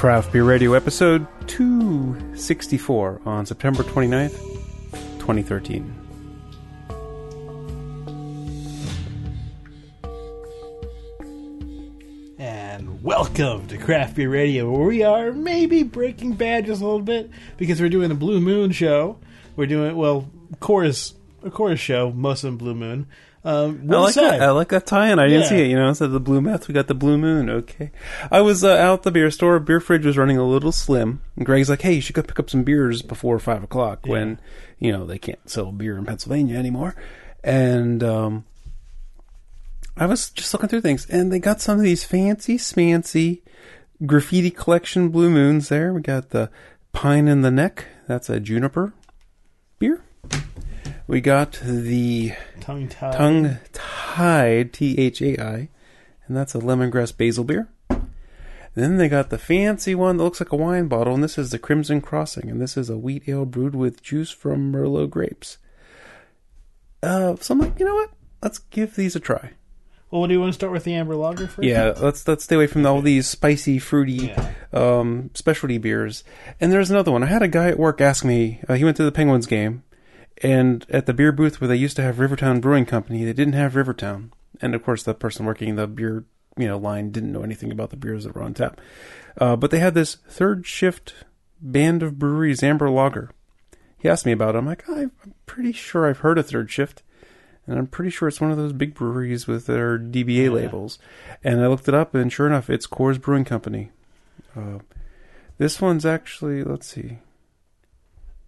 Craft Beer Radio episode 264 on September 29th, 2013. And welcome to Craft Beer Radio, where we are maybe breaking bad just a little bit because we're doing a Blue Moon show. We're doing well, Coors a Coors show, most of them Blue Moon. Um, I like that. I like that tie-in. I didn't Yeah. see it. You know, instead of the blue meth, we got the blue moon. Okay. I was uh, out at the beer store. Beer fridge was running a little slim. And Greg's like, "Hey, you should go pick up some beers before five o'clock when you know they can't sell beer in Pennsylvania anymore." And um, I was just looking through things, and they got some of these fancy, smancy graffiti collection blue moons. There, we got the pine in the neck. That's a juniper beer. We got the tongue tied. tongue tied T H A I, and that's a lemongrass basil beer. Then they got the fancy one that looks like a wine bottle, and this is the Crimson Crossing, and this is a wheat ale brewed with juice from Merlot grapes. Uh, so I'm like, you know what? Let's give these a try. Well, do you want to start with the amber lager first? Yeah, let's let's stay away from all these spicy, fruity, Yeah. um, specialty beers. And there's another one. I had a guy at work ask me. Uh, he went to the Penguins game, and at the beer booth where they used to have Rivertowne Brewing Company, they didn't have Rivertowne. And of course, the person working the beer you know line didn't know anything about the beers that were on tap. Uh, but they had this third shift band of breweries amber lager. He asked me about it. I'm like, I'm pretty sure I've heard of third shift. And I'm pretty sure it's one of those big breweries with their DBA labels. And I looked it up, and sure enough, it's Coors Brewing Company. Uh, this one's actually, let's see,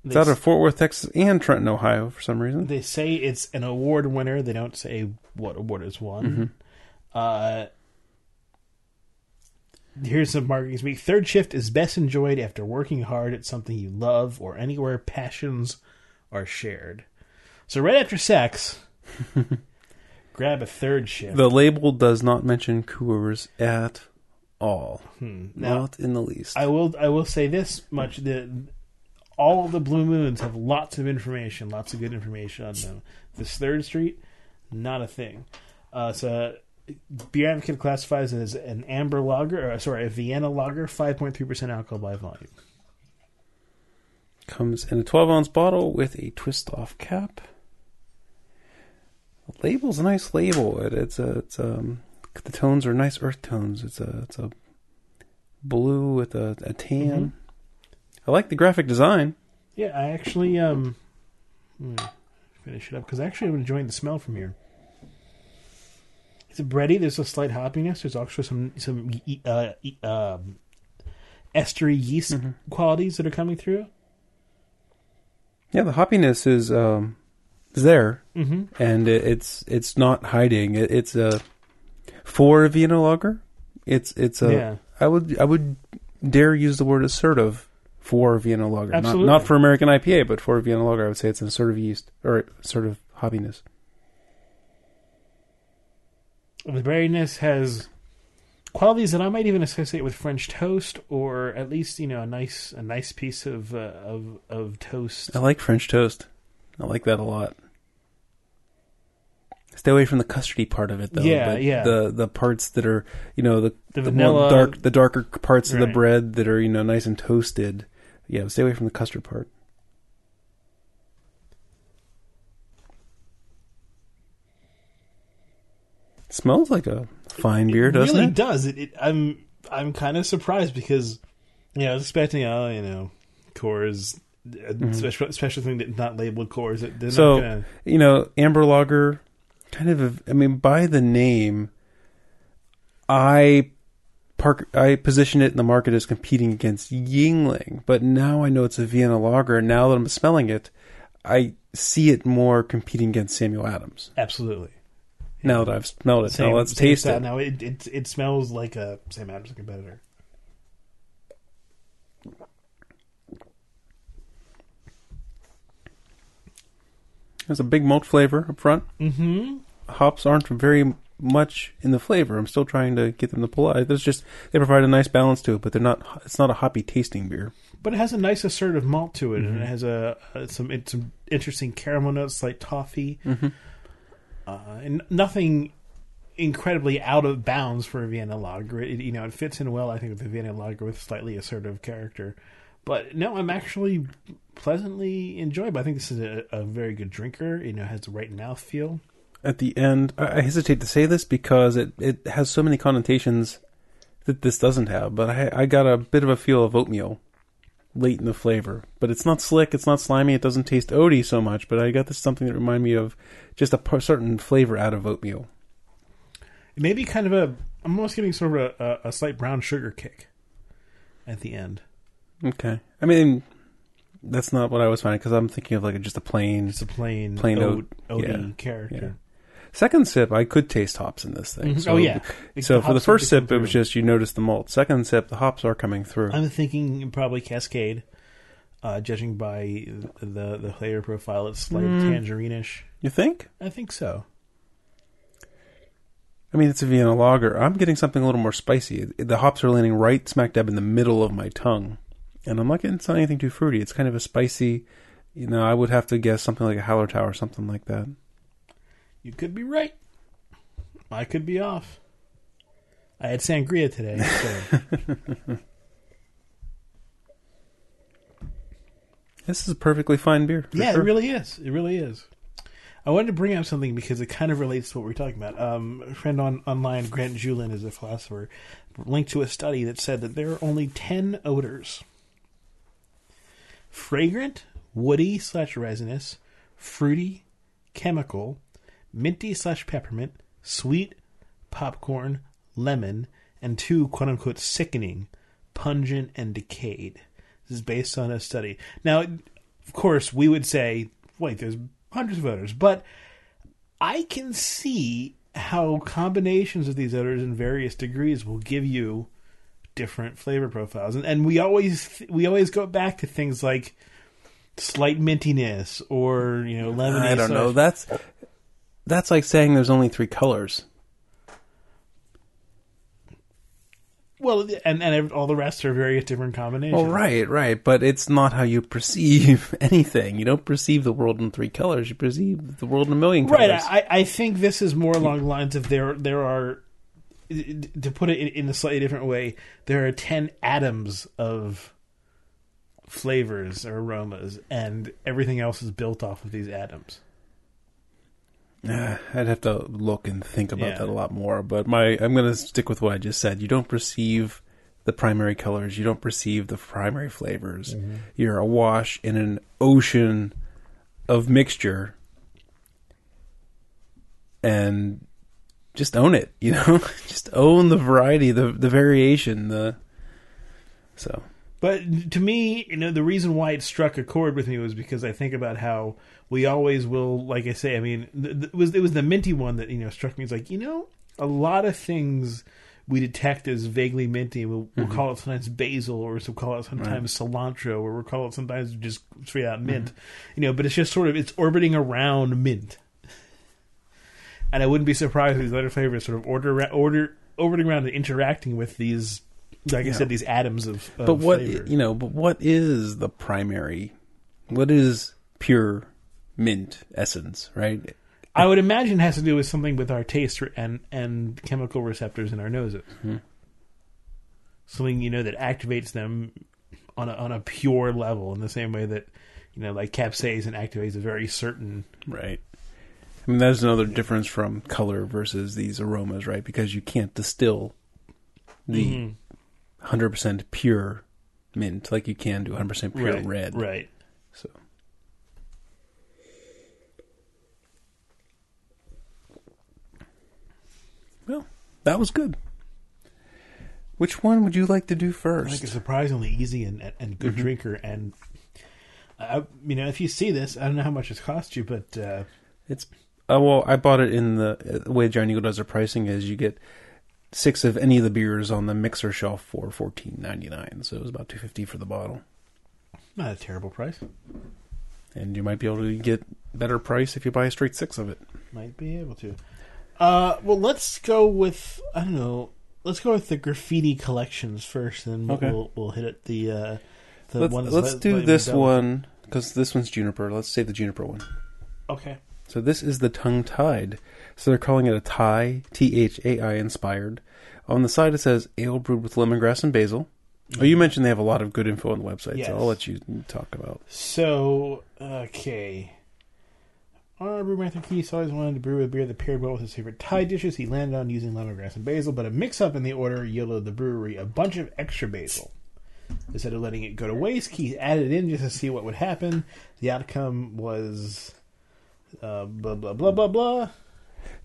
it's out of Fort Worth, Texas, and Trenton, Ohio, for some reason. they say it's an award winner. They don't say what award it's won. Mm-hmm. Uh, here's some marketing speak. Third shift is best enjoyed after working hard at something you love or anywhere passions are shared. So right after sex, grab a third shift. The label does not mention Coors at all. Hmm. Now, not in the least. I will I will say this much: that all the blue moons have lots of information, lots of good information on them. This Third Street, not a thing. Uh, so, Beer Advocate classifies it as an amber lager, or sorry, a Vienna lager, five point three percent alcohol by volume. Comes in a 12 ounce bottle with a twist off cap. The label's a nice label. It, it's a, it's um, the tones are nice earth tones. It's a, it's a blue with a, a tan. I like the graphic design. Yeah, I actually um, hmm, finish it up because actually I'm enjoying the smell from here. It's bready. There's a slight hoppiness. There's also some some uh, e- um, estery yeast qualities that are coming through. Yeah, the hoppiness is um, is there, Mm-hmm. and it, it's it's not hiding. It, it's a for a Vienna lager. It's it's a. Yeah. I would I would dare use the word assertive for Vienna lager. Not, Absolutely. not for American IPA, but for Vienna lager, I would say it's an assertive yeast or sort of hoppiness. The berryness has qualities that I might even associate with French toast, or at least you know a nice a nice piece of uh, of of toast. I like French toast. I like that a lot. Stay away from the custardy part of it, though. Yeah, but yeah. The the parts that are you know the The the more vanilla- dark the darker parts of the bread that are you know nice and toasted. Yeah, stay away from the custard part. Smells like a fine beer, it doesn't really it? does. It, it I'm I'm kind of surprised because you know I was expecting oh you know Coors. A special, special thing that's not labeled Coors. That they're Mm-hmm. So- gonna, you know, amber lager, kind of. I mean, by the name, I park. I position it in the market as competing against Yuengling, but now I know it's a Vienna lager. And now that I'm smelling it, I see it more competing against Samuel Adams. absolutely. Now that I've smelled it, now let's taste style. it. Now it, it it smells like a Sam Adams competitor. There's a big malt flavor up front. Mm-hmm. Hops aren't very much in the flavor. I'm still trying to get them to pull out. There's just they provide a nice balance to it, but they're not. It's not a hoppy tasting beer. But it has a nice assertive malt to it, Mm-hmm. and it has a, a some it, some interesting caramel notes like toffee, Mm-hmm. uh, and nothing incredibly out of bounds for a Vienna lager. It, you know, it fits in well, I think, with the Vienna lager with slightly assertive character. But no, I'm actually pleasantly enjoyable. I think this is a, a very good drinker. You know, has the right mouth feel. At the end, I hesitate to say this because it, it has so many connotations that this doesn't have, but I, I got a bit of a feel of oatmeal late in the flavor. But it's not slick, it's not slimy, it doesn't taste oaty so much, but I got this something that reminded me of just a certain flavor out of oatmeal. It may be kind of a. I'm almost getting sort of a, a, a slight brown sugar kick at the end. Okay. I mean, that's not what I was finding because I'm thinking of like just a plain. just a plain, Plain oat, oat, oaty yeah, character. Second sip, I could taste hops in this thing. Mhm. So, oh yeah. So for the first sip, it was just you notice the malt. Second sip, the hops are coming through. I'm thinking probably Cascade, uh, judging by the the flavor profile. It's like Mm. tangerine-ish. you think? I think so. I mean, it's a Vienna lager. I'm getting something a little more spicy. The hops are landing right smack dab in the middle of my tongue, and I'm not getting anything too fruity. It's kind of a spicy. You know, I would have to guess something like a Hallertau or something like that. You could be right. I could be off. I had sangria today. So. This is a perfectly fine beer. yeah, sure. it really is. It really is. I wanted to bring up something because it kind of relates to what we're talking about. Um, a friend on online, Grant Julin, is a philosopher, linked to a study that said that there are only 10 odors fragrant, woody slash resinous, fruity, chemical, minty slash peppermint, sweet, popcorn, lemon, and two quote unquote sickening, pungent, and decayed. This is based on a study. Now, of course, we would say, wait, there's hundreds of odors, but I can see how combinations of these odors in various degrees will give you different flavor profiles, and, and we always we always go back to things like slight mintiness or you know lemon. I don't know. That's that's like saying there's only three colors. Well, and and all the rest are various different combinations. Well, right, right, but it's not how you perceive anything. You don't perceive the world in three colors. You perceive the world in a million colors. Right. I, I think this is more along the lines of there there are to put it in, in a slightly different way. There are ten atoms of flavors or aromas, and everything else is built off of these atoms. Uh, I'd have to look and think about Yeah. that a lot more. But my, I'm going to stick with what I just said. You don't perceive the primary colors. You don't perceive the primary flavors. You're awash in an ocean of mixture, and just own it. You know, just own the variety, the the variation, the so. But to me, you know, the reason why it struck a chord with me was because I think about how we always will, like I say, I mean, th- th- it was it was the minty one that you know struck me. It's like you know, a lot of things we detect as vaguely minty. We'll, we'll mm-hmm. call it sometimes basil, or we'll call it sometimes cilantro, or we'll call it sometimes just straight out mint. Mm-hmm. You know, but it's just sort of it's orbiting around mint. And I wouldn't be surprised if these other flavors sort of order order orbiting around and interacting with these, like I Yeah. said, these atoms of. of But what flavor. you know, but what is the primary? What is pure mint essence, right? I would imagine it has to do with something with our taste and and chemical receptors in our noses. Something you know that activates them on a on a pure level, in the same way that you know, like capsaicin activates a very certain. Right. I mean, that's another difference from color versus these aromas, right? Because you can't distill the Mhm. 100% pure mint like you can do 100% pure right, red. right. So. Well, that was good. Which one would you like to do first? Like a surprisingly easy and and good Mm-hmm. drinker, and I, you know, if you see this, I don't know how much it's cost you, but uh, It's uh, well, I bought it in the, the way Giant Eagle does their pricing is you get six of any of the beers on the mixer shelf for fourteen ninety nine. So it was about two fifty for the bottle, not a terrible price. and you might be able to get better price if you buy a straight six of it. Might be able to. Uh, well, let's go with I don't know. Let's go with the graffiti collections first, and we'll Okay. we'll, we'll hit it the uh, the let's let's slightly do more this one because this one's juniper. Let's say the juniper one. Okay. So this is the tongue tied. So they're calling it a Thai, T H A I inspired. On the side it says ale brewed with lemongrass and basil. Oh, you mentioned they have a lot of good info on the website, Yes. so I'll let you talk about. So, okay. Our brewmaster Keith always wanted to brew a beer that paired well with his favorite Thai dishes. He landed on using lemongrass and basil, but a mix-up in the order yielded the brewery a bunch of extra basil. Instead of letting it go to waste, Keith added it in just to see what would happen. The outcome was uh, blah blah blah blah blah.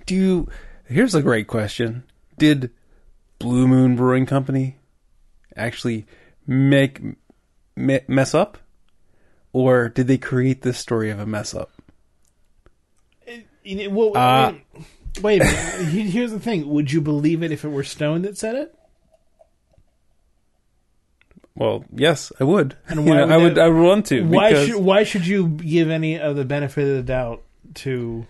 Do you? Here's a great question. Did Blue Moon Brewing Company actually make me, mess up, or did they create this story of a mess up? You know, well, Uh, wait, wait a minute. Here- Here's the thing: Would you believe it if it were Stone that said it? Well, yes, I would. And You why know, would I would. that- I would want to. why should why should you give any of the benefit of the doubt to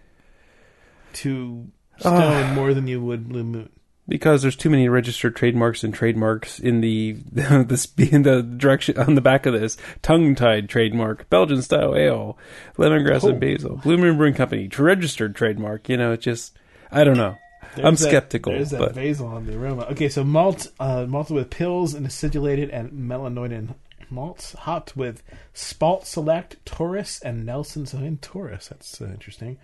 to Stone Ah. more than you would Blue Moon? Because there's too many registered trademarks and trademarks in the the in the direction on the back of this tongue tied trademark Belgian style ale lemongrass Oh. and basil Blue Moon Brewing Company registered trademark you know it just I don't know I'm that- skeptical There's that but basil on the aroma. Okay, so malt uh, malted with Pils and acidulated and melanoidin malts, hopped with Spalt Select, Taurus, and Nelson's Own Taurus. That's uh, interesting.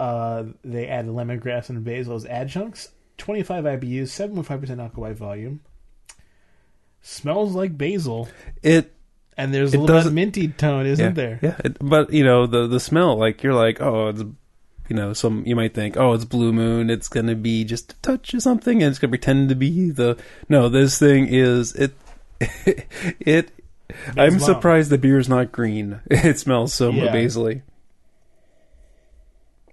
Uh, they add lemongrass and basil as adjuncts. 25 IBUs, 7.5% alcohol by volume. Smells like basil, it and there's a little bit of minty tone, isn't yeah, there? yeah it, but you know the the smell like you're like oh it's you know some you might think oh it's Blue Moon it's gonna be just a touch of something and it's gonna pretend to be the no this thing is it it I'm surprised the beer is not green. It smells so Yeah. basily.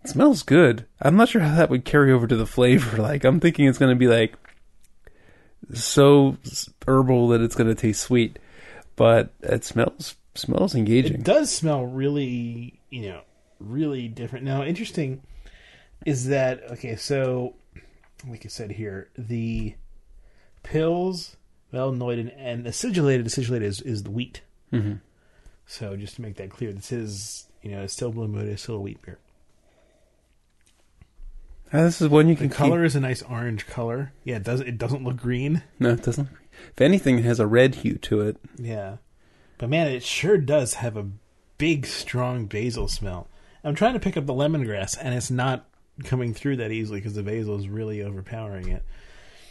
It smells good. I'm not sure how that would carry over to the flavor. Like I'm thinking it's going to be like so herbal that it's going to taste sweet, but it smells smells engaging. It does smell really, you know, really different. Now, interesting is that okay? So, like I said here, the Pils, melanoid, and acidulated. Acidulated is, is the wheat. hmm So, just to make that clear, this is you know it's still blue moon, it's still a wheat beer. Ah, this is one you The can color is a nice orange color. Yeah, it does. It doesn't look green. No, it doesn't. If anything, it has a red hue to it. Yeah, but man, it sure does have a big, strong basil smell. I'm trying to pick up the lemongrass, and it's not coming through that easily because the basil is really overpowering it.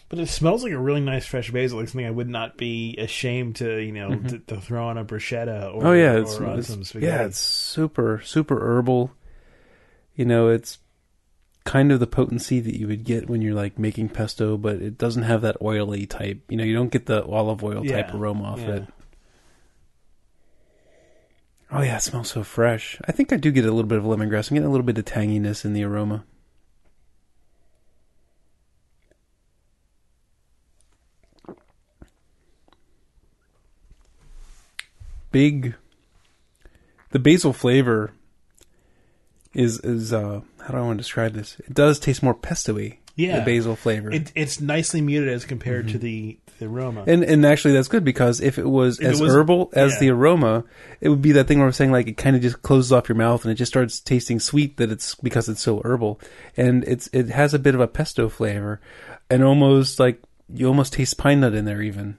But it smells like a really nice fresh basil, like something I would not be ashamed to, you know, mm-hmm. to, to throw on a bruschetta or, oh yeah, or it's, on it's- some spaghetti. yeah, it's super super herbal. You know, it's kind of the potency that you would get when you're like making pesto, but it doesn't have that oily type. You know, you don't get the olive oil type aroma off yeah. it. Oh yeah, it smells so fresh. I think I do get a little bit of lemongrass. I'm getting a little bit of tanginess in the aroma. Big. The basil flavor is is uh how do I want to describe this? It does taste more pesto-y. Yeah. the basil flavor. It, it's nicely muted as compared to the, the aroma. And and actually that's good because if it was If it as was- herbal as yeah. the aroma, it would be that thing where I'm saying like it kind of just closes off your mouth and it just starts tasting sweet that it's because it's so herbal. And it's it has a bit of a pesto flavor and almost like you almost taste pine nut in there even.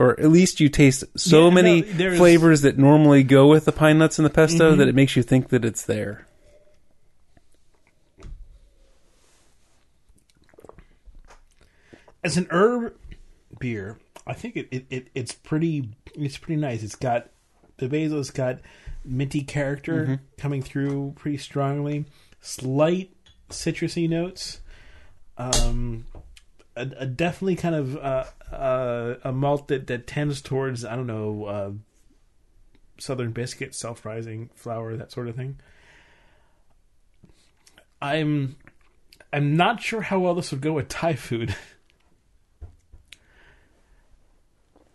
Or at least you taste so Yeah, many there's- flavors that normally go with the pine nuts and the pesto Mhm. that it makes you think that it's there. as an herb beer, I think it, it, it it's pretty it's pretty nice. It's got the basil's got minty character Mm-hmm. coming through pretty strongly, slight citrusy notes, um, a, a definitely kind of uh, uh, a malt that, that tends towards I don't know uh, southern biscuit, self rising flour, that sort of thing. I'm I'm not sure how well this would go with Thai food.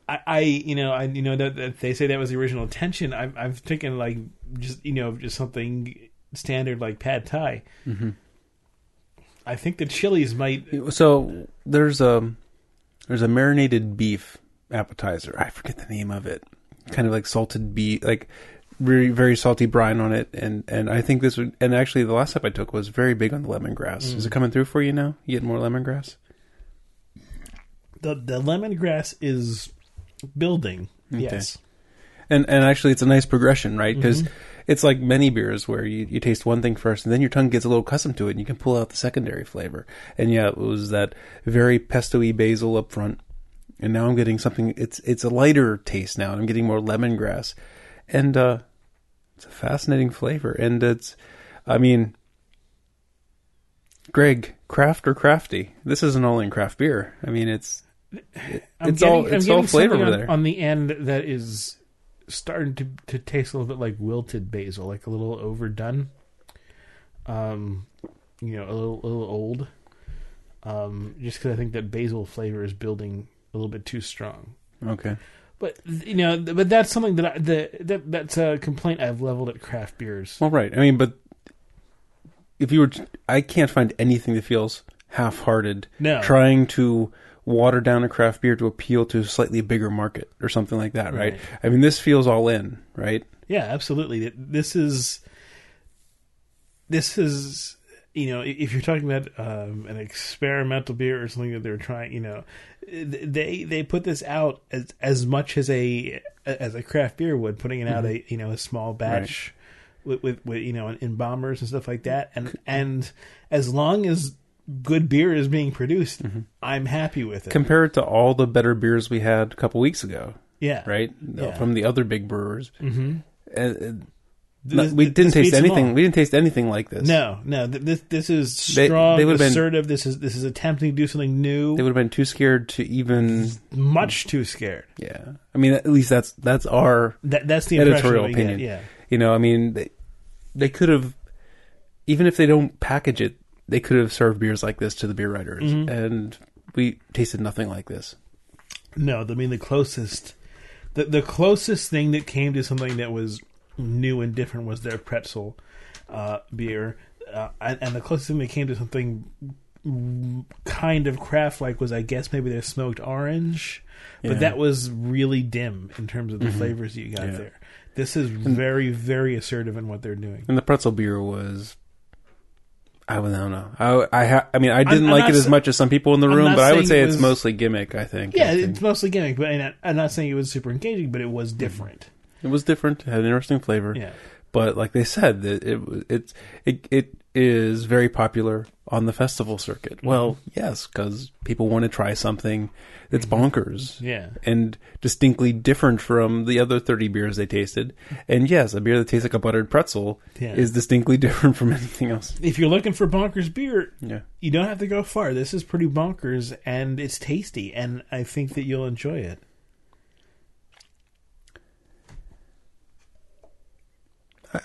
I, I, you know, I, you know that, that they say that was the original intention. I'm, I'm thinking like just, you know, just something standard like pad Thai. Mm-hmm. I think the chilies might. So there's a there's a marinated beef appetizer. I forget the name of it. Kind of like salted beef, like very very salty brine on it, and and I think this would. And actually, the last step I took was very big on the lemongrass. Mm. Is it coming through for you now? You getting more lemongrass? The the lemongrass is building. Okay. Yes. And and actually, it's a nice progression, right? Because Mm-hmm. It's like many beers where you, you taste one thing first, and then your tongue gets a little accustomed to it, and you can pull out the secondary flavor. And yeah, it was that very pesto-y basil up front, and now I'm getting something. It's it's a lighter taste now. and I'm getting more lemongrass, and uh, it's a fascinating flavor. And it's, I mean, Greg, craft or crafty? This is an all-in craft beer. I mean, it's it- it's getting, all it's all flavor on, there. on the end that is starting to to taste a little bit like wilted basil, like a little overdone. Um, you know, a little a little old. Um, just because I think that basil flavor is building a little bit too strong. okay. But you know, but that's something that I, the, that that's a complaint I've leveled at craft beers. Well, right. I mean, but if you were, I can't find anything that feels half-hearted, No, trying to water down a craft beer to appeal to a slightly bigger market or something like that, right? Right. I mean, this feels all in, right? Yeah, absolutely. This is this is you know if you're talking about um, an experimental beer or something that they're trying, you know, they they put this out as as much as a as a craft beer would, putting it out a you know a small batch. With, with, with you know in bombers and stuff like that and and as long as good beer is being produced i'm happy with it Compare it to all the better beers we had a couple weeks ago, yeah right? Yeah. From the other big brewers. mm-hmm. Uh, This- we didn't taste anything. We didn't taste anything like this. No, no. This this is strong, they been- assertive. This is this is attempting to do something new. They would have been too scared to even. much too scared. Yeah, I mean, at least that's that's our That that's the Editorial we get, opinion. Yeah, You know, I mean, they, they could have, even if they don't package it, they could have served beers like this to the beer writers, Mhm. and we tasted nothing like this. no. I mean the closest, the the closest thing that came to something that was new and different was their pretzel uh, beer, uh, and, and the closest thing that came to something kind of craft like was I guess maybe their smoked orange, Yeah. but that was really dim in terms of the Mhm. flavors that you got Yeah. there. This is very very assertive in what they're doing. And the pretzel beer was, I don't know. I I, ha, I mean, I didn't I'm like it as sa- much as some people in the room, not but I would saying say it it's was- mostly gimmick. I think. Yeah, I think. it's mostly gimmick, but and I- I'm not saying it was super engaging, but it was mm-hmm. different. it was different. It had an interesting flavor. Yeah, but like they said, that it was- it's it it is very popular on the festival circuit. Mm-hmm. Well, yes, because people want to try something that's mm-hmm. bonkers yeah, and distinctly different from the other thirty beers they tasted. And yes, a beer that tastes like a buttered pretzel yeah. is distinctly different from anything else. if you're looking for bonkers beer, Yeah, you don't have to go far. This is pretty bonkers, and it's tasty, and I think that you'll enjoy it.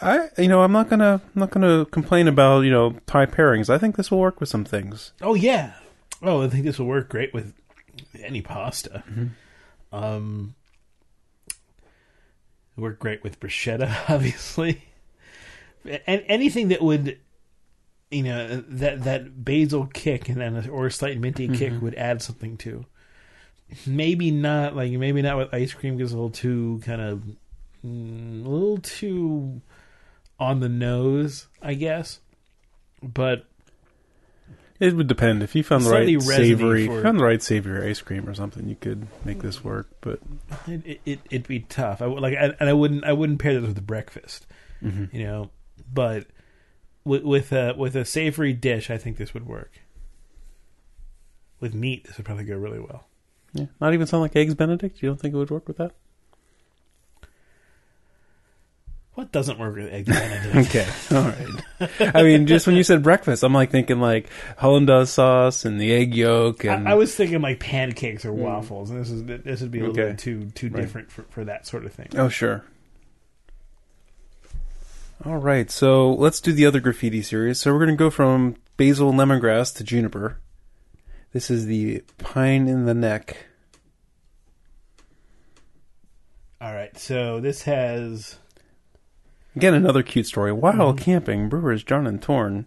I, you know I'm not gonna I'm not gonna complain about you know Thai pairings. I think this will work with some things. Oh yeah. Oh, I think this will work great with any pasta. Um, work great with bruschetta, obviously, and anything that would, you know, that that basil kick and then a, or a slight minty kick Mhm. would add something to. Maybe not like maybe not with ice cream because a little too kind of mm, a little too on the nose, I guess. But It would depend if you found the right savory, for- found the right savory ice cream or something. You could make this work, but It, it, it'd be tough. I would like, I, and I wouldn't I wouldn't pair this with breakfast, mhm. you know. But with with a with a savory dish, I think this would work. With meat, this would probably go really well. yeah, not even sound like eggs Benedict. You don't think it would work with that? What doesn't work with egg Benedict? Okay, all right. I mean, just when you said breakfast, I'm like thinking like Hollandaise sauce and the egg yolk and I, I was thinking like pancakes or waffles, and this is this would be a little Okay. bit too too Right. different for, for that sort of thing. oh sure. All right, so let's do the other graffiti series. So we're going to go from basil and lemongrass to juniper. This is the pine in the neck. All right, so this has Again, another cute story. While Mhm. camping, brewers John and Torn.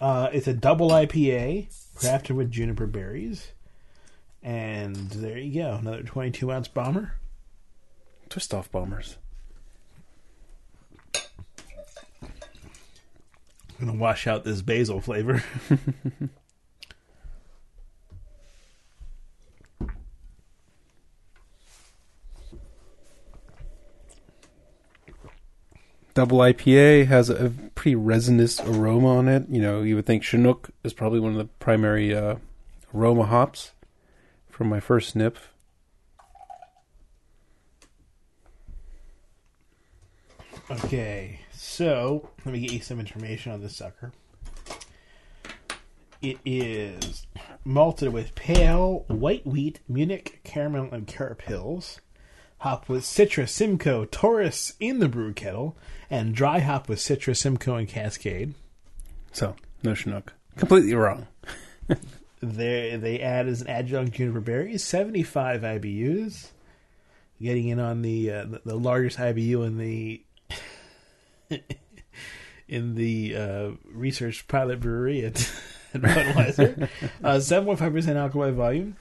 Uh, it's a double IPA crafted with juniper berries, and there you go, another twenty-two ounce bomber. twist off bombers. I'm gonna wash out this basil flavor. Double IPA has a pretty resinous aroma on it. You know, you would think Chinook is probably one of the primary uh, aroma hops from my first sniff. Okay, so let me get you some information on this sucker. It is malted with pale white wheat, Munich caramel and Carapils, hop with Citra, Simcoe, Taurus in the brew kettle, and dry hop with Citra, Simcoe, and Cascade. So, no Chinook. Completely wrong. They they add as an adjunct juniper berries, seventy five IBUs, getting in on the uh, the, the largest IBU in the in the uh, research pilot brewery at, at Budweiser. Uh, Seven point five percent alcohol by volume.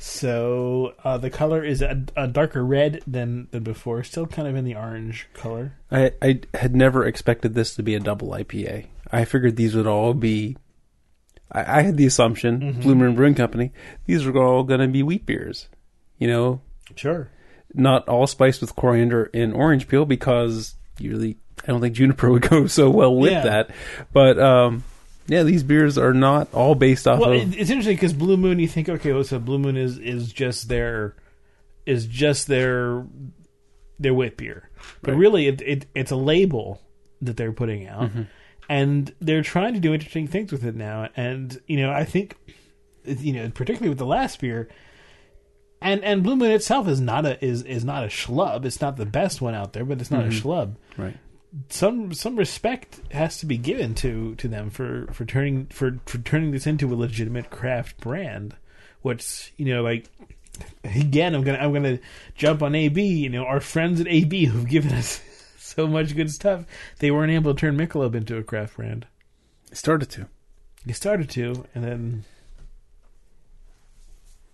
So uh, the color is a, a darker red than than before, still kind of in the orange color. I, I had never expected this to be a double IPA. I figured these would all be. I, I had the assumption, Mhm. Blue Moon Brewing Company, these were all going to be wheat beers. You know, Sure. not all spiced with coriander and orange peel because you really, I don't think juniper would go so well with Yeah. that. But um, yeah, these beers are not all based off Well, of. it, it's interesting because Blue Moon, you think, okay, well, so Blue Moon is is just their is just their their wit beer, but Right. really, it, it it's a label that they're putting out, mm-hmm. and they're trying to do interesting things with it now. And you know, I think, you know, particularly with the last beer. And and Blue Moon itself is not a is, is not a schlub. It's not the best one out there, but it's not a mm-hmm. schlub right. Some some respect has to be given to to them for for turning for for turning this into a legitimate craft brand which you know like again i'm gonna i'm gonna jump on ab you know our friends at ab who've given us so much good stuff they weren't able to turn michelob into a craft brand It started to, they started to and then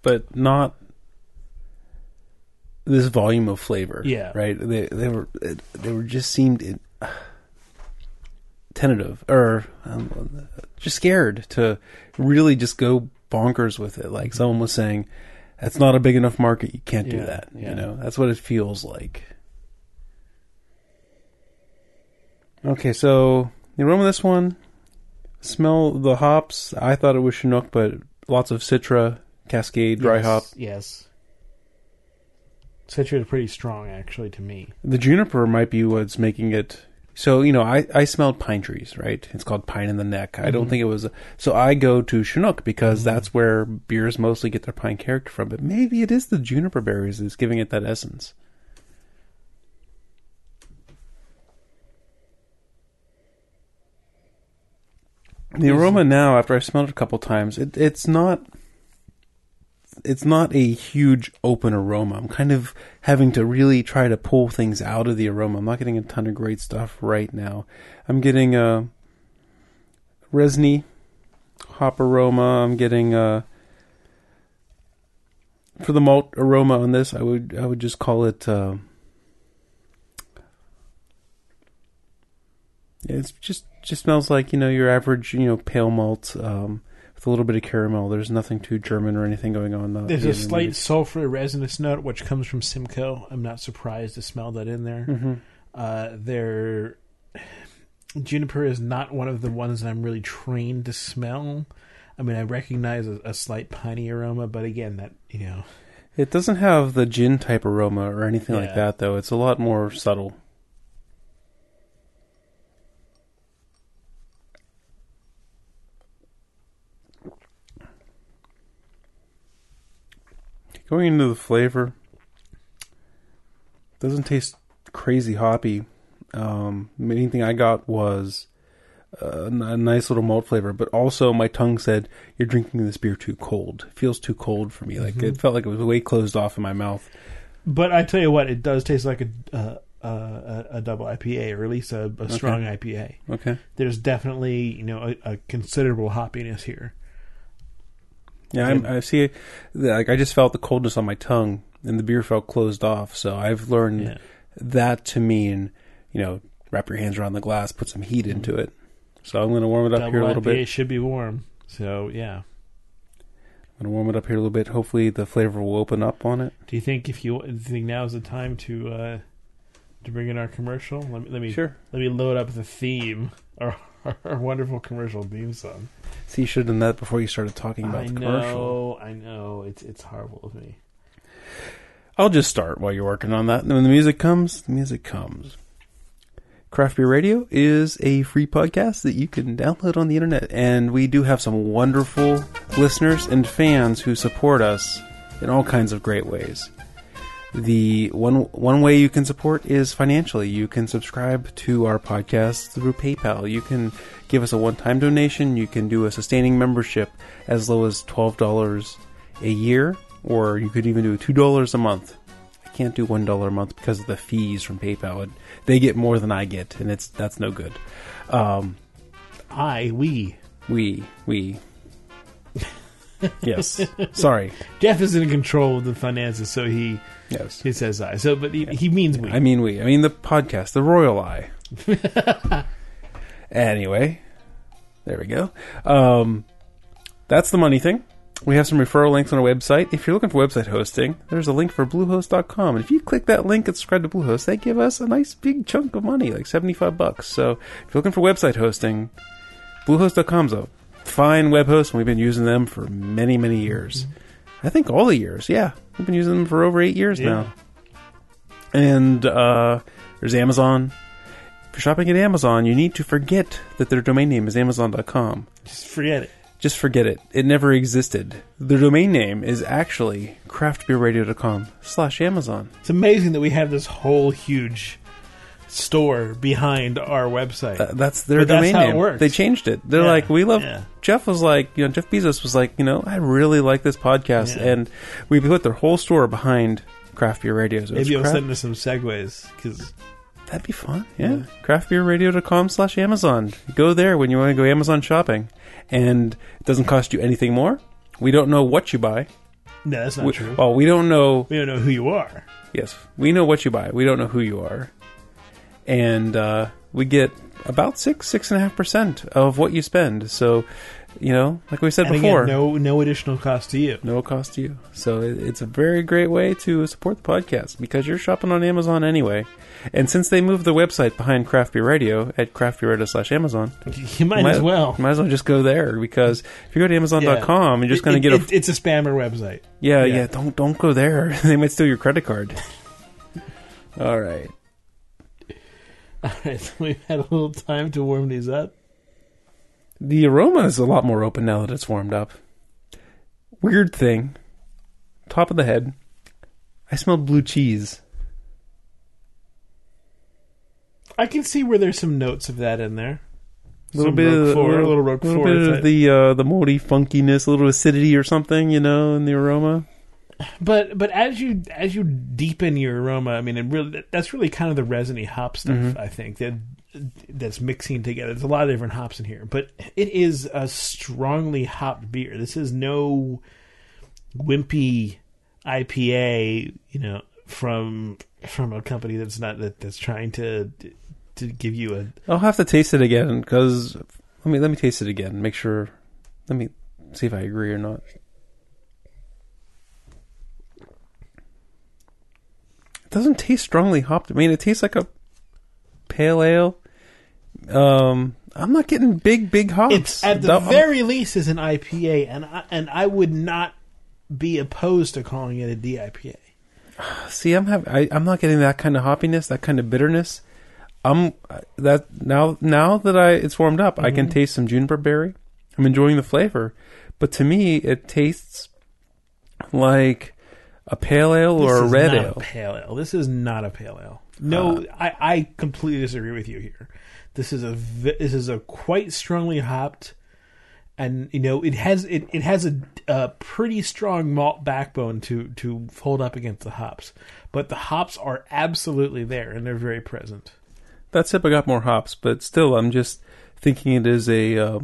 but not this volume of flavor. Yeah. Right. They they were they were just seemed tentative or um, just scared to really just go bonkers with it. Like someone was saying, that's not a big enough market. You can't do Yeah, that. yeah. You know, that's what it feels like. Okay, so aroma of this one, smell the hops. I thought it was Chinook, but lots of Citra, Cascade, dry yes, hop. yes Citra is pretty strong actually to me The juniper might be what's making it. So you know, I I smelled pine trees, right? It's called pine in the neck. I don't Mhm. think it was. So I go to Chinook because that's where beers mostly get their pine character from. But maybe it is the juniper berries that's giving it that essence. The aroma now, after I've smelled it a couple times, it, it's not. It's not a huge open aroma. I'm kind of having to really try to pull things out of the aroma. I'm not getting a ton of great stuff right now. I'm getting a resiny hop aroma. I'm getting a for the malt aroma on this. I would I would just call it. Uh, it's just just smells like you know your average you know pale malt um, with a little bit of caramel. There's nothing too German or anything going on. Not There's a slight sulfur resinous note which comes from Simcoe. I'm not surprised to smell that in there. hmm Uh, their juniper is not one of the ones that I'm really trained to smell. I mean, I recognize a, a slight piney aroma, but again, that you know, It doesn't have the gin type aroma or anything like that though. It's a lot more subtle. Going into the flavor, doesn't taste crazy hoppy. Um, main thing I got was uh, a nice little malt flavor, but also my tongue said, "You're drinking this beer too cold. It feels too cold for me. Like it Mhm. felt like it was way closed off in my mouth." but I tell you what, it does taste like a uh, a, a double IPA or at least a, a strong IPA. Okay. There's definitely you know a, a considerable hoppiness here. Yeah, I'm, I see. Like I just felt the coldness on my tongue and the beer felt closed off. So I've learned Yeah. that to mean, you know, wrap your hands around the glass, put some heat into it. So I'm going to warm it up Double here a little IPA bit. It should be warm. So yeah. I'm going to warm it up here a little bit. Hopefully the flavor will open up on it. Do you think if you, do you think now is the time to uh, to bring in our commercial? Let me let me Sure. let me load up the theme, our, our wonderful commercial theme song. See, you should have done that before you started talking about I the know, commercial. I know. It's it's horrible of me. I'll just start while you're working on that. And when the music comes, the music comes. Craft Beer Radio is a free podcast that you can download on the internet, and we do have some wonderful listeners and fans who support us in all kinds of great ways. The one one way you can support is financially. You can subscribe to our podcast through PayPal. You can give us a one-time donation. You can do a sustaining membership as low as twelve dollars a year, or you could even do two dollars a month. I can't do one dollar a month because of the fees from PayPal. They get more than I get, and it's that's no good. Um, I we we we yes, sorry, Jeff is in control of the finances, so he yes. he says I. So, but he, he means we. I mean we. I mean the podcast, the Royal I. anyway, there we go. Um, that's the money thing. We have some referral links on our website. If you're looking for website hosting, there's a link for Bluehost.com. And if you click that link and subscribe to Bluehost, they give us a nice big chunk of money, like 75 bucks. So if you're looking for website hosting, Bluehost.com's a fine web host, and we've been using them for many, many years. I think all the years. Yeah, we've been using them for over eight years Yeah. now. And uh, there's Amazon. If you're shopping at Amazon, you need to forget that their domain name is Amazon.com. Just forget it. Just forget it. It never existed. Their domain name is actually craftbeerradio.com slash Amazon. It's amazing that we have this whole huge store behind our website. Th- that's their But that's domain how it name. works. They changed it. They're Yeah, like, we love. yeah. Jeff was like, you know, Jeff Bezos was like, you know, I really like this podcast, Yeah. and we put their whole store behind Craft Beer Radio. So Maybe I'll send us some segues because That'd be fun. Yeah. Craftbeerradio.com slash Amazon. Go there when you want to go Amazon shopping. And it doesn't cost you anything more. We don't know what you buy. no, that's not We, true. well, we don't know. we don't know who you are. Yes, we know what you buy. We don't know who you are. And uh, we get about six, six and a half percent of what you spend. So, you know, like we said And before, again, no no additional cost to you. no cost to you. So it, it's a very great way to support the podcast because you're shopping on Amazon anyway. And since they moved the website behind Craft Beer Radio at craftbeerradio slash Amazon, You might as well. Might as well just go there because if you go to Amazon.com, you're just going to It- get a it- it's a spammer website. yeah, yeah. yeah. Don't don't go there. they might steal your credit card. All right. All right, so we've had a little time to warm these up. The aroma is a lot more open now that it's warmed up. Weird thing. Top of the head. I smelled blue cheese. I can see where there's some notes of that in there. A little bit of Roquefort, a a little little bit of the uh, the moldy funkiness, a little acidity or something, you know, in the aroma. But but as you as you deepen your aroma, I mean, it really that's really kind of the resiny hop stuff. Mhm. I think that that's mixing together. There's a lot of different hops in here, but it is a strongly hopped beer. This is no wimpy IPA, you know, from from a company that's not that that's trying to to give you a I'll have to taste it again because let me let me taste it again. Make sure. Let me see if I agree or not. Doesn't taste strongly hopped. I mean, it tastes like a pale ale. Um, I'm not getting big, big hops. It's at the I'm- very least is an IPA, and I, and I would not be opposed to calling it a DIPA. See, I'm have I, I'm not getting that kind of hoppiness, that kind of bitterness. I'm that now now that I it's warmed up, I can Mhm. taste some juniper berry. I'm enjoying the flavor, but to me, it tastes like a pale ale or a red ale. A pale ale. This is not a pale ale. No, I, I completely disagree with you here. This is a this is a quite strongly hopped, and you know it has it, it has a, a pretty strong malt backbone to to hold up against the hops, but the hops are absolutely there and they're very present. That sip I got more hops, but still, I'm just thinking it is a uh,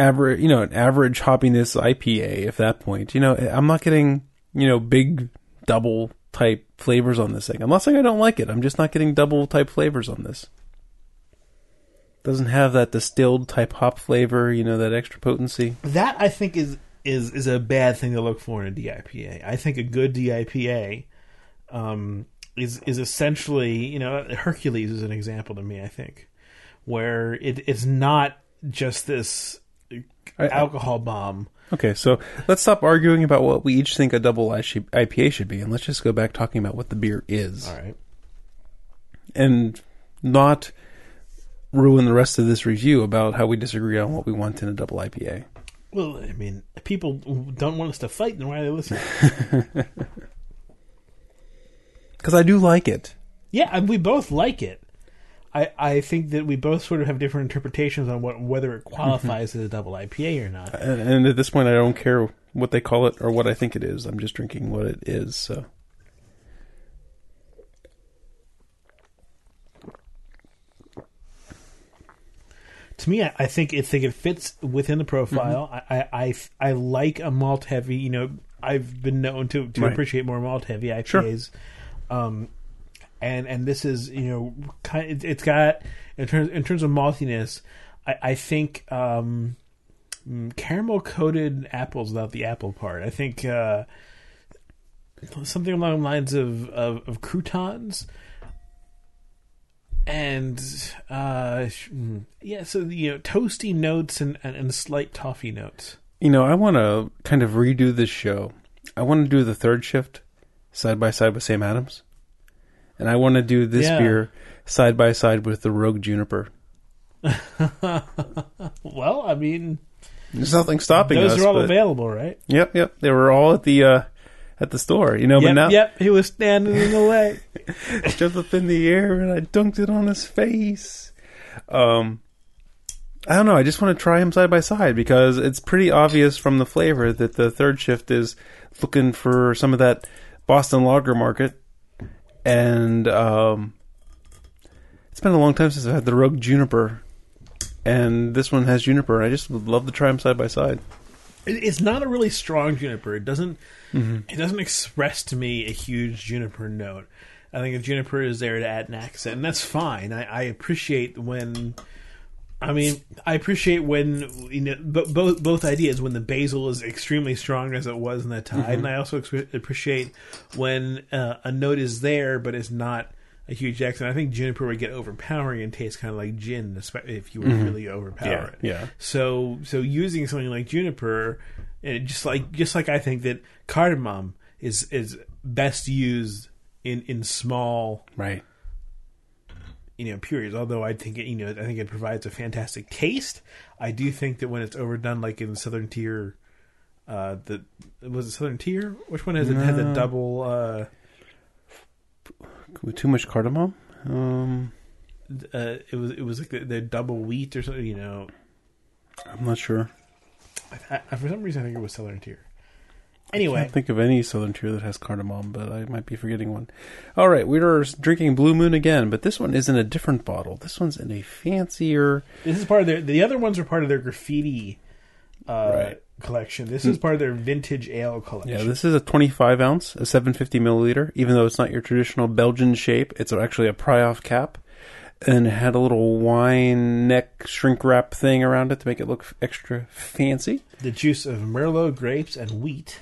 average, you know, an average hoppiness IPA. At that point, you know, I'm not getting you know, big double type flavors on this thing. I'm not saying I don't like it. I'm just not getting double type flavors on this. Doesn't have that distilled type hop flavor, you know, that extra potency. That I think is is is a bad thing to look for in a DIPA. I think a good DIPA um, is is essentially, you know, Hercules is an example to me. I think where it it's not just this alcohol bomb. Okay, so let's stop arguing about what we each think a double IPA should be, and let's just go back talking about what the beer is, All right. and not ruin the rest of this review about how we disagree on what we want in a double IPA. Well, I mean, people don't want us to fight, then why are they listening? Because I do like it. yeah, we both like it. I, I think that we both sort of have different interpretations on what whether it qualifies as a double IPA or not. And, and at this point, I don't care what they call it or what I think it is. I'm just drinking what it is. So to me, I, I think it think it fits within the profile. Mm-hmm. I, I, I I like a malt heavy. You know, I've been known to to Right. appreciate more malt heavy IPAs. Um, and and this is you know kind. It, it's got in terms in terms of maltiness. I, I think um, caramel coated apples without the apple part. I think uh, something along the lines of of, of croutons and uh mm, yeah so you know toasty notes and and, and slight toffee notes you know, I want to kind of redo this show. I want to do the third shift side by side with Sam Adams, and I want to do this Yeah. beer side by side with the Rogue Juniper. well i mean There's nothing stopping those us. Those are all but- available right Yep, yep. They were all at the uh at the store, you know. yep but now yep he was standing in the way jumped up in the air and I dunked it on his face. Um, I don't know. I just want to try him side by side because it's pretty obvious from the flavor that the third shift is looking for some of that Boston lager market, and um, it's been a long time since I've had the Rogue Juniper, and this one has juniper. I just would love to try them side by side. It- it's not a really strong juniper it doesn't Mm-hmm. it doesn't express to me a huge juniper note i think a juniper is there to add an accent and that's fine i, I appreciate when I mean, I appreciate when you know bo- both both ideas when the basil is extremely strong as it was in that tide, and I also ex- appreciate when uh, a note is there but it's not a huge accent. I think juniper would get overpowering and taste kind of like gin, if you were really overpower it. yeah. So so using something like juniper, and just like just like I think that cardamom is is best used in in small Right. You know periods. Although I think it, you know I think it provides a fantastic taste. I do think that when it's overdone, like in Southern Tier, uh, the was it Southern Tier? Which one has it had the double? Uh, With too much cardamom. Um, uh, it was it was like the, the double wheat or something. You know, I'm not sure. I, I, for some reason I think it was Southern Tier. I Anyway, can't think of any Southern Tier that has cardamom, but I might be forgetting one. All right, we are drinking Blue Moon again, but this one is in a different bottle. This one's in a fancier. this is part of their. The other ones are part of their graffiti uh, Right. collection. This is part of their vintage ale collection. Yeah, this is a 25 ounce, a 750 milliliter. Even though it's not your traditional Belgian shape, it's actually a pry-off cap, and it had a little wine neck shrink wrap thing around it to make it look extra fancy. the juice of Merlot grapes and wheat.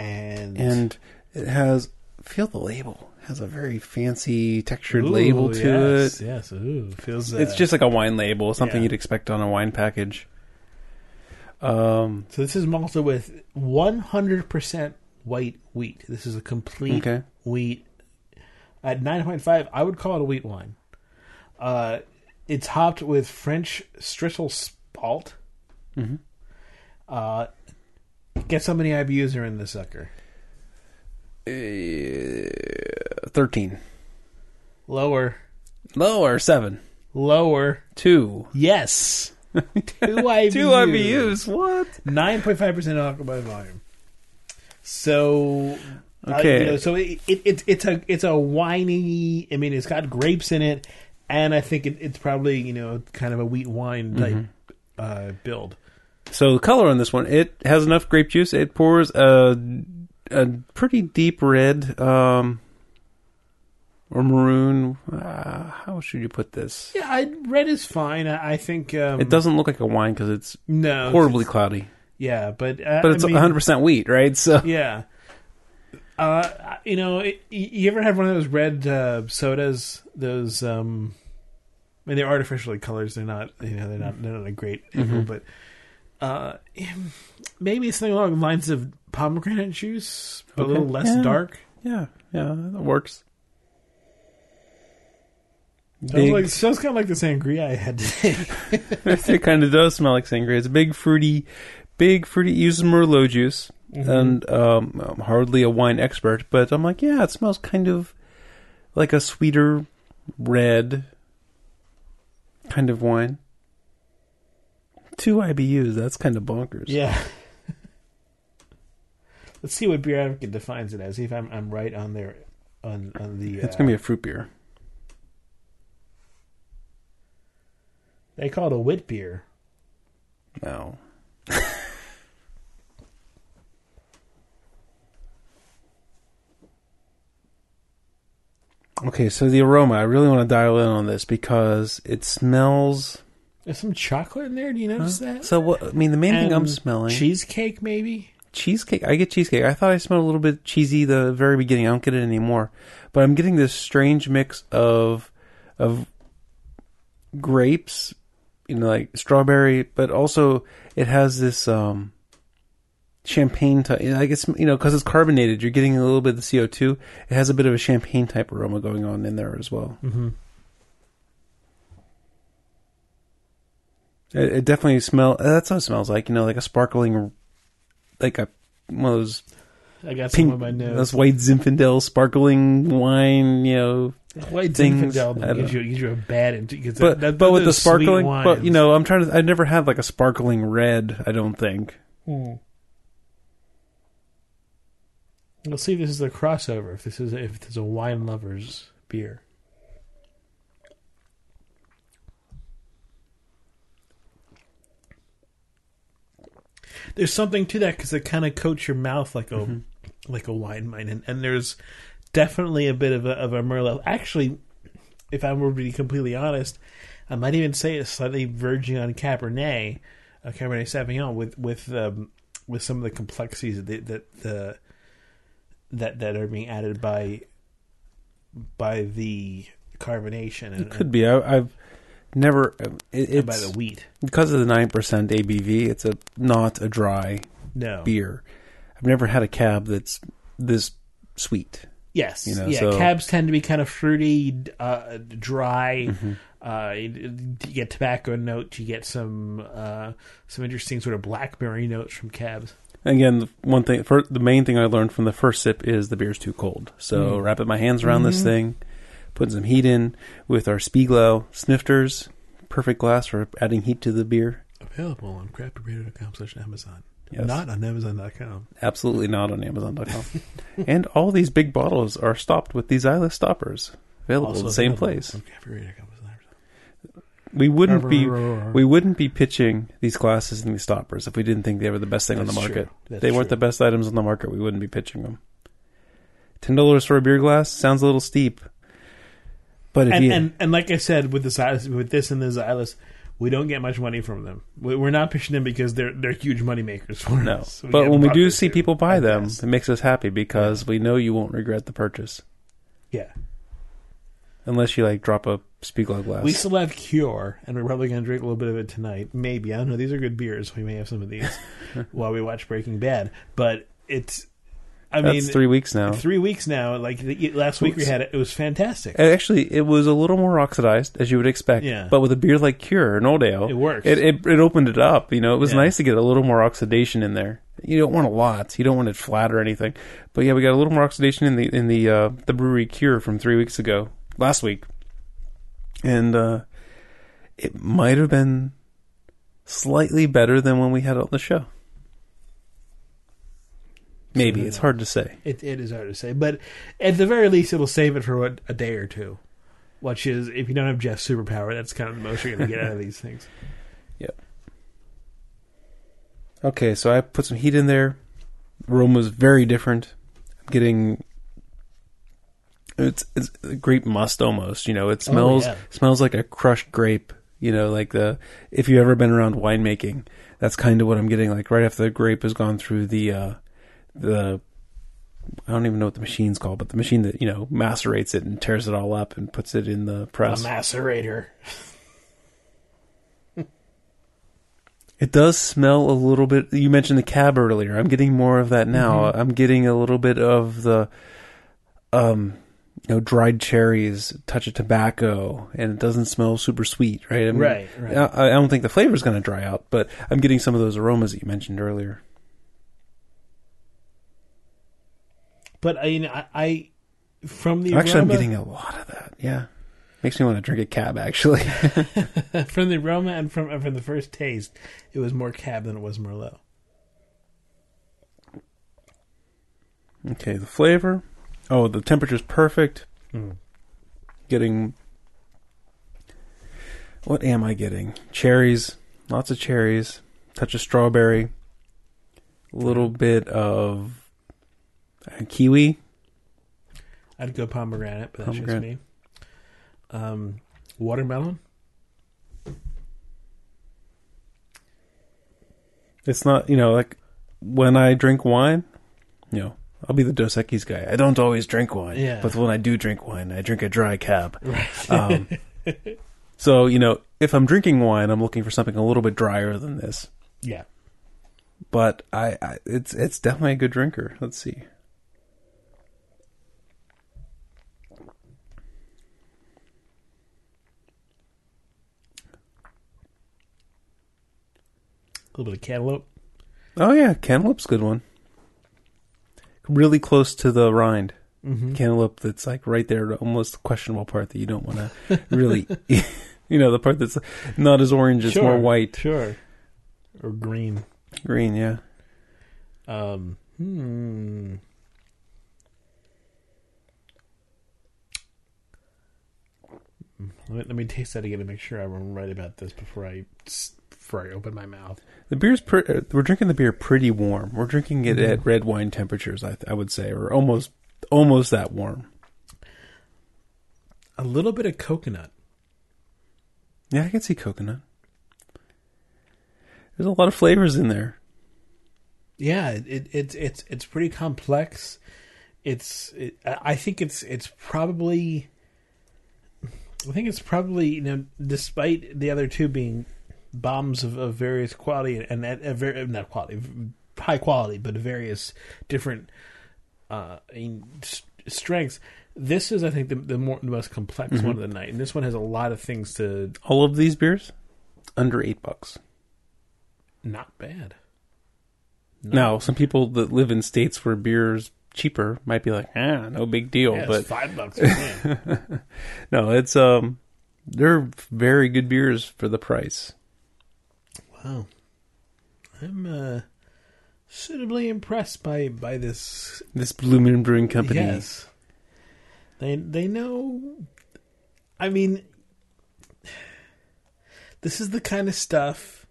And And it has feel the label. It has a very fancy textured Ooh, label to yes, it. Yes, ooh, feels. Uh, It's just like a wine label, something yeah. you'd expect on a wine package. Um, so. This is malted with 100% white wheat. This is a complete okay. wheat. At 9.5, I would call it a wheat wine. Uh, it's hopped with French Strisselspalt. Mhm. Uh, guess how many IBUs are in this sucker? Uh, 13. Lower. Lower, 7. Lower. 2. Yes. Two IBUs. 2 IBUs. What? Nine point five percent alcohol by volume. So uh, Okay. you know, so it, it, it it's a it's a winey. I mean, it's got grapes in it, and I think it, it's probably you know kind of a wheat wine type Mm-hmm. uh, build. So the color on this one, it has enough grape juice. It pours a a pretty deep red um, or maroon. Uh, how should you put this? Yeah, I, red is fine. I, I think um, It doesn't look like a wine because it's no horribly it's- cloudy. Yeah, but uh, But it's I mean, 100 percent wheat, right? So Yeah. Uh, you know, it, you ever had one of those red uh, sodas? Those, um, I mean, they're artificially colors. They're not, you know, they're not, they're not a great Mhm. but uh, maybe something along the lines of pomegranate juice, but a little less Yeah. dark. yeah, yeah, that works. Sounds, Big, like, sounds kind of like the sangria I had today. it kind of does smell like sangria. It's big, fruity, big, fruity. Uses Merlot juice, and um, I'm hardly a wine expert, but I'm like, yeah, it smells kind of like a sweeter red kind of wine. Two IBUs. That's kind of bonkers. yeah. Let's see what Beer Advocate defines it as. See if I'm I'm right on there on on the. it's uh, gonna be a fruit beer. They call it a wit beer. No. okay, so the aroma, I really want to dial in on this because it smells. There's some chocolate in there. Do you notice that? So what? I mean, the main thing I'm And smelling cheesecake, maybe. cheesecake. I get cheesecake. I thought I smelled a little bit cheesy the very beginning. I don't get it anymore, but I'm getting this strange mix of of grapes, you know, like strawberry, but also it has this um champagne type. I guess you know because it's carbonated, you're getting a little bit of the CO2. It has a bit of a champagne type aroma going on in there as well. Mm-hmm. It, it definitely smell. That's what it smells like. You know, like a sparkling, like a one of those I got some pink, on my nose. those white Zinfandel sparkling wine. You know, White things, Zinfandel gives you, gives you a bad. Because but that, but with the sparkling, but you know, I'm trying to. I've never had like a sparkling red. I don't think. Hmm. Let's see if this is a crossover. If this is if this is a wine lovers beer. There's something to that because it kind of coats your mouth like a Mm-hmm. like a wine mine, and, and there's definitely a bit of a of a merlot. Actually, if I were to be completely honest, I might even say it's slightly verging on Cabernet, uh, Cabernet Sauvignon, with with um, with some of the complexities that that the that that are being added by by the carbonation and, It could be. I, I've never. It, and by it's the wheat. because of the nine percent ABV. It's a not a dry No. beer. I've never had a cab that's this sweet. Yes. You know, yeah. so- Cabs tend to be kind of fruity, uh, dry. Mm-hmm. Uh, you, get tobacco notes. You get some uh, some interesting sort of blackberry notes from cabs. Again, the one thing, the main thing I learned from the first sip is the beer's too cold. So Mm. wrapping my hands around this Mhm. thing, putting some heat in with our Spiegel snifters, perfect glass for adding heat to the beer. Available on craftbeerradio.com slash Amazon. Yes. Not on Amazon.com. Absolutely not on Amazon.com. and all these big bottles are stopped with these Zyliss stoppers, available in the same place. on craftbeerradio.com slash We wouldn't be we wouldn't be pitching these glasses and these stoppers if we didn't think they were the best thing on the market. They weren't true. the best items on the market. We wouldn't be pitching them. Ten dollars for a beer glass sounds a little steep, but and, you and and like I said with the Zyliss, with this and the Zyliss, we don't get much money from them. We- We're not pitching them because they're they're huge money makers for no, us. but when we do see people buy them, it makes us happy because we know you won't regret the purchase yeah, unless you like drop a Spiegel glass. we still have Cure, and we're probably going to drink a little bit of it tonight. Maybe I don't know. These are good beers. We may have some of these while we watch Breaking Bad. But it's, I That's mean, three weeks now. three weeks now. Like the, last week we had it. It was fantastic. Actually, it was a little more oxidized, as you would expect. Yeah. But with a beer like Cure, an old ale, It works. It, it it opened it up. You know, it was Yeah. nice to get a little more oxidation in there. You don't want a lot. You don't want it flat or anything. But yeah, we got a little more oxidation in the in the uh, the brewery Cure from three weeks ago, last week, and uh, it might have been slightly better than when we had it on the show. Maybe it's hard to say. It, it is hard to say, but at the very least, it'll save it for what, a day or two. Which is, if you don't have Jeff's superpower, that's kind of the most you're going to get out of these things. Yep. Okay, so I put some heat in there. Room was very different. I'm getting it's it's a grape must almost. You know, it smells yeah. smells like a crushed grape. You know, like the if you've ever been around winemaking, that's kind of what I'm getting. Like right after the grape has gone through the uh, the I don't even know what the machine's called, but the machine that you know macerates it and tears it all up and puts it in the press. A macerator. It does smell a little bit. You mentioned the cab earlier. I'm getting more of that now. Mm-hmm. I'm getting a little bit of the, um, you know, dried cherries, touch of tobacco, and it doesn't smell super sweet, right? I mean, Right, right. I, I don't think the flavor's going to dry out, but I'm getting some of those aromas that you mentioned earlier. But I, you know, I, I from the Actually, I'm getting a lot of that. Yeah, makes me want to drink a cab. Actually, from the aroma and from from the first taste, it was more cab than it was merlot. okay. The flavor. Oh, the temperature's perfect. Mm. getting what am I getting? Cherries, lots of cherries, touch of strawberry, a little bit of uh, kiwi. I'd go pomegranate, but that's just me. Pomegranate. Um, watermelon. It's not, you know, like when I drink wine, you know, I'll be the Dos Equis guy. I don't always drink wine, Yeah. but when I do drink wine, I drink a dry cab. Right. Um, so, you know, if I'm drinking wine, I'm looking for something a little bit drier than this. yeah. but I, I it's it's definitely a good drinker. Let's see. A little bit of cantaloupe. Oh yeah, cantaloupe's a good one. Really close to the rind. Mm-hmm. Cantaloupe that's like right there, almost the questionable part that you don't want to really, you know, the part that's not as orange, it's more white, Sure. Or green. green. Yeah. Um, hmm. Let me, let me taste that again to make sure I'm right about this before I before I open my mouth. The beer's pre- uh, we're drinking the beer pretty warm. We're drinking it at red wine temperatures, I, I would say, or almost almost that warm. A little bit of coconut. Yeah, I can see coconut. There's a lot of flavors in there. Yeah, it, it it's it's it's pretty complex. It's it, I I think it's it's probably I think it's probably you know despite the other two being bombs of, of various quality and at very not quality high quality but various different uh I mean, s- strengths. This is I think the the, more, the most complex Mm-hmm. one of the night, and this one has a lot of things to All of these beers under eight bucks. not bad. Now, some people that live in states where beer's cheaper might be like, ah, no big deal. Yeah, but five bucks. no, it's um, they're very good beers for the price. Wow. I'm uh suitably impressed by by this This Blue Moon Brewing Company. Yes. They they know I mean this is the kind of stuff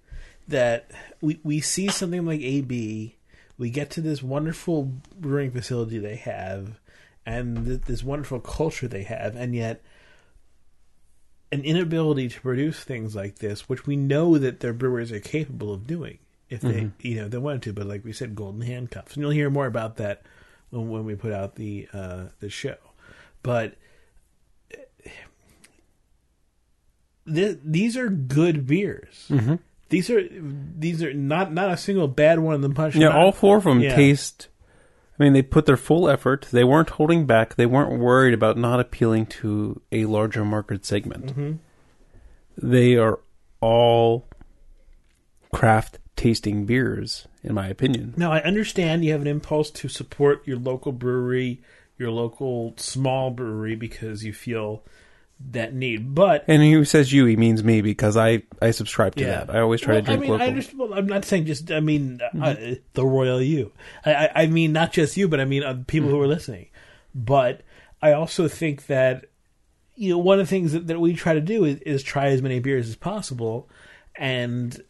that we we see something like AB, we get to this wonderful brewing facility they have and th- this wonderful culture they have and yet an inability to produce things like this, which we know that their brewers are capable of doing if they, you know, they wanted to. But like we said, golden handcuffs, and you'll hear more about that when, when we put out the uh, the show. But th- these are good beers. Mm-hmm. These are these are not not a single bad one in the punch. Yeah, Not- all four of them Yeah. taste. I mean, they put their full effort. They weren't holding back. They weren't worried about not appealing to a larger market segment. Mhm. They are all craft tasting beers, in my opinion. Now I understand you have an impulse to support your local brewery, your local small brewery because you feel that need. But And he says you, he means me because I, I subscribe to Yeah. that. I always try well, to drink I mean, local. I understand, well, I'm not saying just. I mean, uh, the royal you. I, I, mean not just you, but I mean uh, people who are listening. But I also think that you know one of the things that, that we try to do is, is try as many beers as possible, and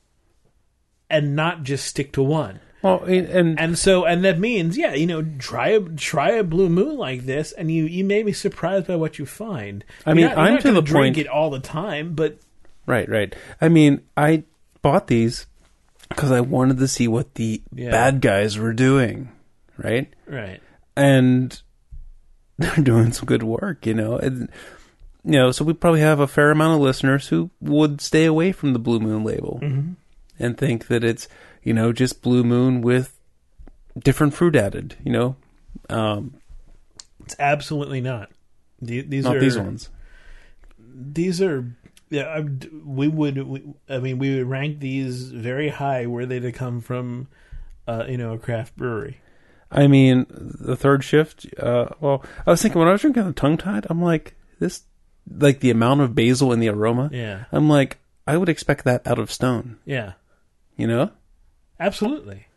and not just stick to one. Well, and, and so, and that means, yeah, you know, try a try a blue moon like this, and you you may be surprised by what you find. I mean, not- I'm to the drink point- it all the time, but right, right. I mean, I bought these because I wanted to see what the Yeah. bad guys were doing, right? right, and they're doing some good work, you know. And you know, so we probably have a fair amount of listeners who would stay away from the Blue Moon label mm-hmm. And think that it's you know just Blue Moon with different fruit added, you know. Um, it's absolutely not. The- These not are these ones. These are. Yeah, I'm- we would. We, I mean, we would rank these very high were they to come from, uh, you know, a craft brewery. I mean, the third shift. Uh, well, I was thinking when I was drinking the tongue tied, I'm like this, like the amount of basil in the aroma. Yeah, I'm like, I would expect that out of Stone, yeah, you know. absolutely.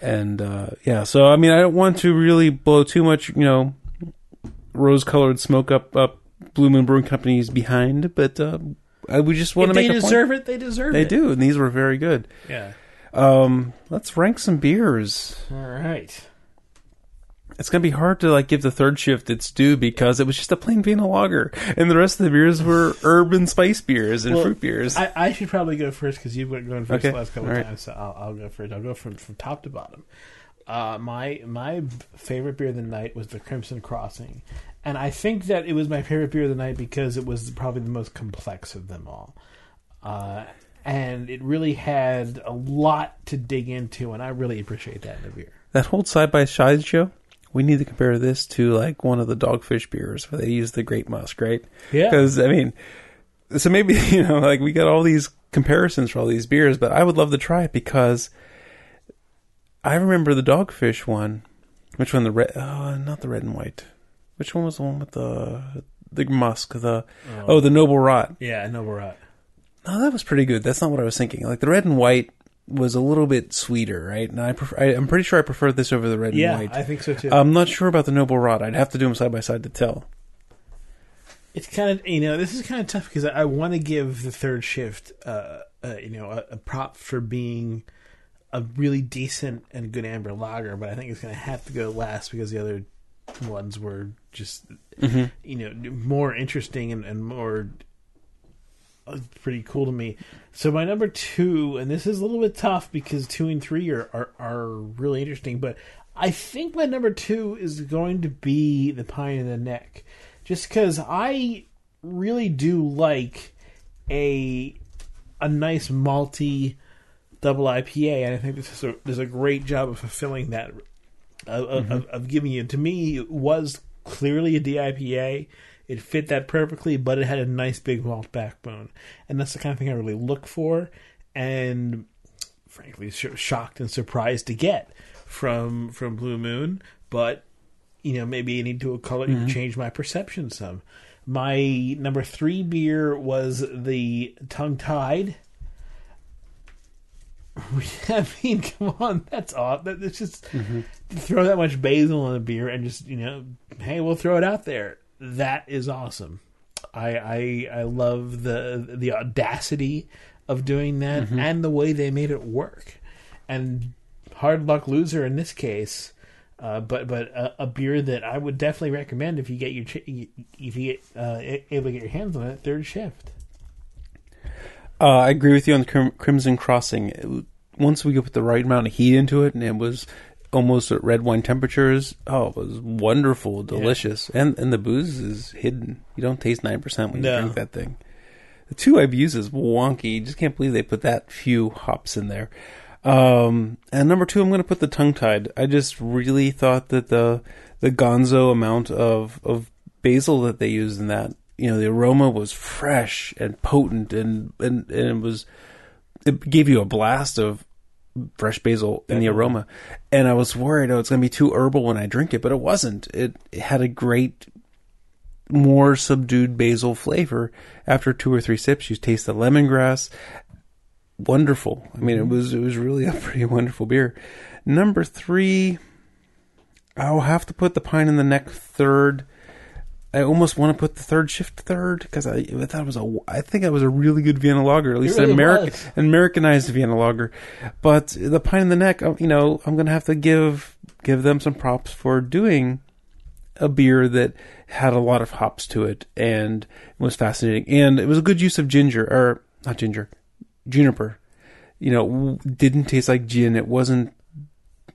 and uh, yeah, so I mean, I don't want to really blow too much, you know, rose-colored smoke up up Blue Moon Brewing Company's behind, but uh, I, we just want If to they make a deserve point. it, they deserve They it. They do, and these were very good. Yeah. Um, let's rank some beers. All right. It's gonna be hard to like give the third shift its due because it was just a plain Vienna lager, and the rest of the beers were herb and spice beers and Well, fruit beers. I, I should probably go first because you've been going first Okay, the last couple all of right. times, so I'll, I'll go first. I'll go from, from top to bottom. Uh, my my favorite beer of the night was the Crimson Crossing, and I think that it was my favorite beer of the night because it was probably the most complex of them all, uh, and it really had a lot to dig into, and I really appreciate that in a beer. that whole side by side show. We need to compare this to like one of the dogfish beers where they use the grape must, right? Yeah, Because I mean, so maybe you know, like we got all these comparisons for all these beers, but I would love to try it because I remember the dogfish one. Which one? The red? Uh, not the red and white. Which one was the one with the the must? The oh, the noble rot. yeah, noble rot. Oh. No, that was pretty good. That's not what I was thinking. Like the red and white was a little bit sweeter, right? And I, prefer, I I'm pretty sure I prefer this over the red Yeah, and white. I think so too. I'm not sure about the noble rot. I'd have to do them side by side to tell. It's kind of you know this is kind of tough because I, I want to give the third shift uh, uh you know a, a prop for being a really decent and good amber lager, but I think it's going to have to go last because the other ones were just you know more interesting and, and more pretty cool to me. So my number two, and this is a little bit tough because two and three are are, are really interesting, but I think my number two is going to be the Pine in the Neck, just because I really do like a a nice malty double IPA, and I think this is a, does a great job of fulfilling that of, of- mm-hmm. of, of giving you. To me, it was clearly a DIPA. It fit that perfectly, but it had a nice big malt backbone, and that's the kind of thing I really look for, and frankly, sh- shocked and surprised to get from from Blue Moon. But you know, maybe I need to color mm-hmm. change my perception some. My number three beer was the Tongue Tied. I mean, come on, that's odd. That, it's just mm-hmm. throw that much basil in a beer and just you know, hey, we'll throw it out there. That is awesome. I I I love the the audacity of doing that and the way they made it work. And hard luck loser in this case. Uh, but but a, a beer that I would definitely recommend if you get your if you get uh, able to get your hands on it third shift. Uh, I agree with you on the Crim- Crimson Crossing. It once we put the right amount of heat into it, and it was almost at red wine temperatures. Oh, it was wonderful, delicious, and and the booze is hidden. You don't taste nine percent when you No. drink that thing. The two IBUs is wonky. Just can't believe they put that few hops in there. Um, and number two, I'm going to put the tongue tied. I just really thought that the the Gonzo amount of of basil that they used in that, you know, the aroma was fresh and potent, and and, and it was it gave you a blast of fresh basil in the aroma. And I was worried, oh, it's going to be too herbal when I drink it, but it wasn't. It, it had a great more subdued basil flavor. After two or three sips, you taste the lemongrass. Wonderful. I mean, it mm-hmm. was it was really a pretty wonderful beer. Number three, I'll have to put the pine in the neck third. I almost want to put the third shift third because I, I thought it was a I think it was a really good Vienna lager, at least really an American an Americanized Vienna lager. But the pine in the neck, uh, you know, I'm gonna have to give give them some props for doing a beer that had a lot of hops to it and was fascinating, and it was a good use of ginger or not ginger, juniper. You know, didn't taste like gin. It wasn't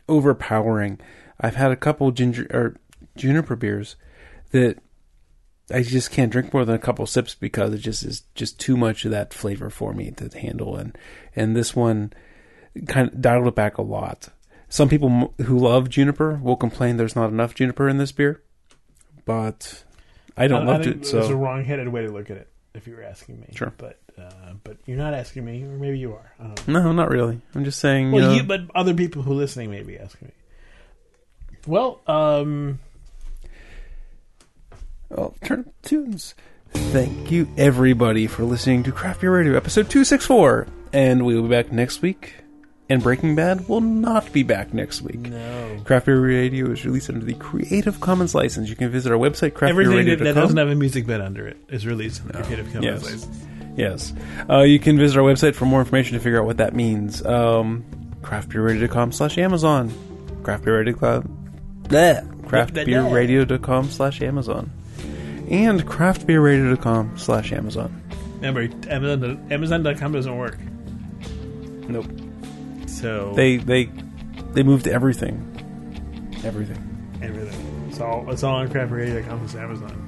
overpowering. I've had a couple ginger or juniper beers that I just can't drink more than a couple sips because it just is just too much of that flavor for me to handle. And and this one kind of dialed it back a lot. Some people who love juniper will complain there's not enough juniper in this beer, but I don't I, love I it. That's a wrong-headed way to look at it, if you were asking me. Sure. but uh, but you're not asking me, or maybe you are. I don't know. no, not really. I'm just saying. Well, you know, you, but other people who are listening may be asking me. Well, um, alternative tunes. Thank you, everybody, for listening to Craft Beer Radio, episode 264. And we will be back next week. And Breaking Bad will not be back next week. no. Craft Beer Radio is released under the Creative Commons license. You can visit our website, Everything that, that craftbeerradio.com. doesn't have a music bed under it is released under Creative Commons Yes. license. Yes. Uh, you can visit our website for more information to figure out what that means. Um, craftbeerradio.com slash Amazon. Craftbeerradio.com bleh, craftbeerradio.com slash Amazon. And craftbeerradio.com slash Amazon. Remember, Amazon, Amazon.com doesn't work. Nope. So They they they moved everything. Everything. everything. It's all it's all on crapperradio.com. It's Amazon.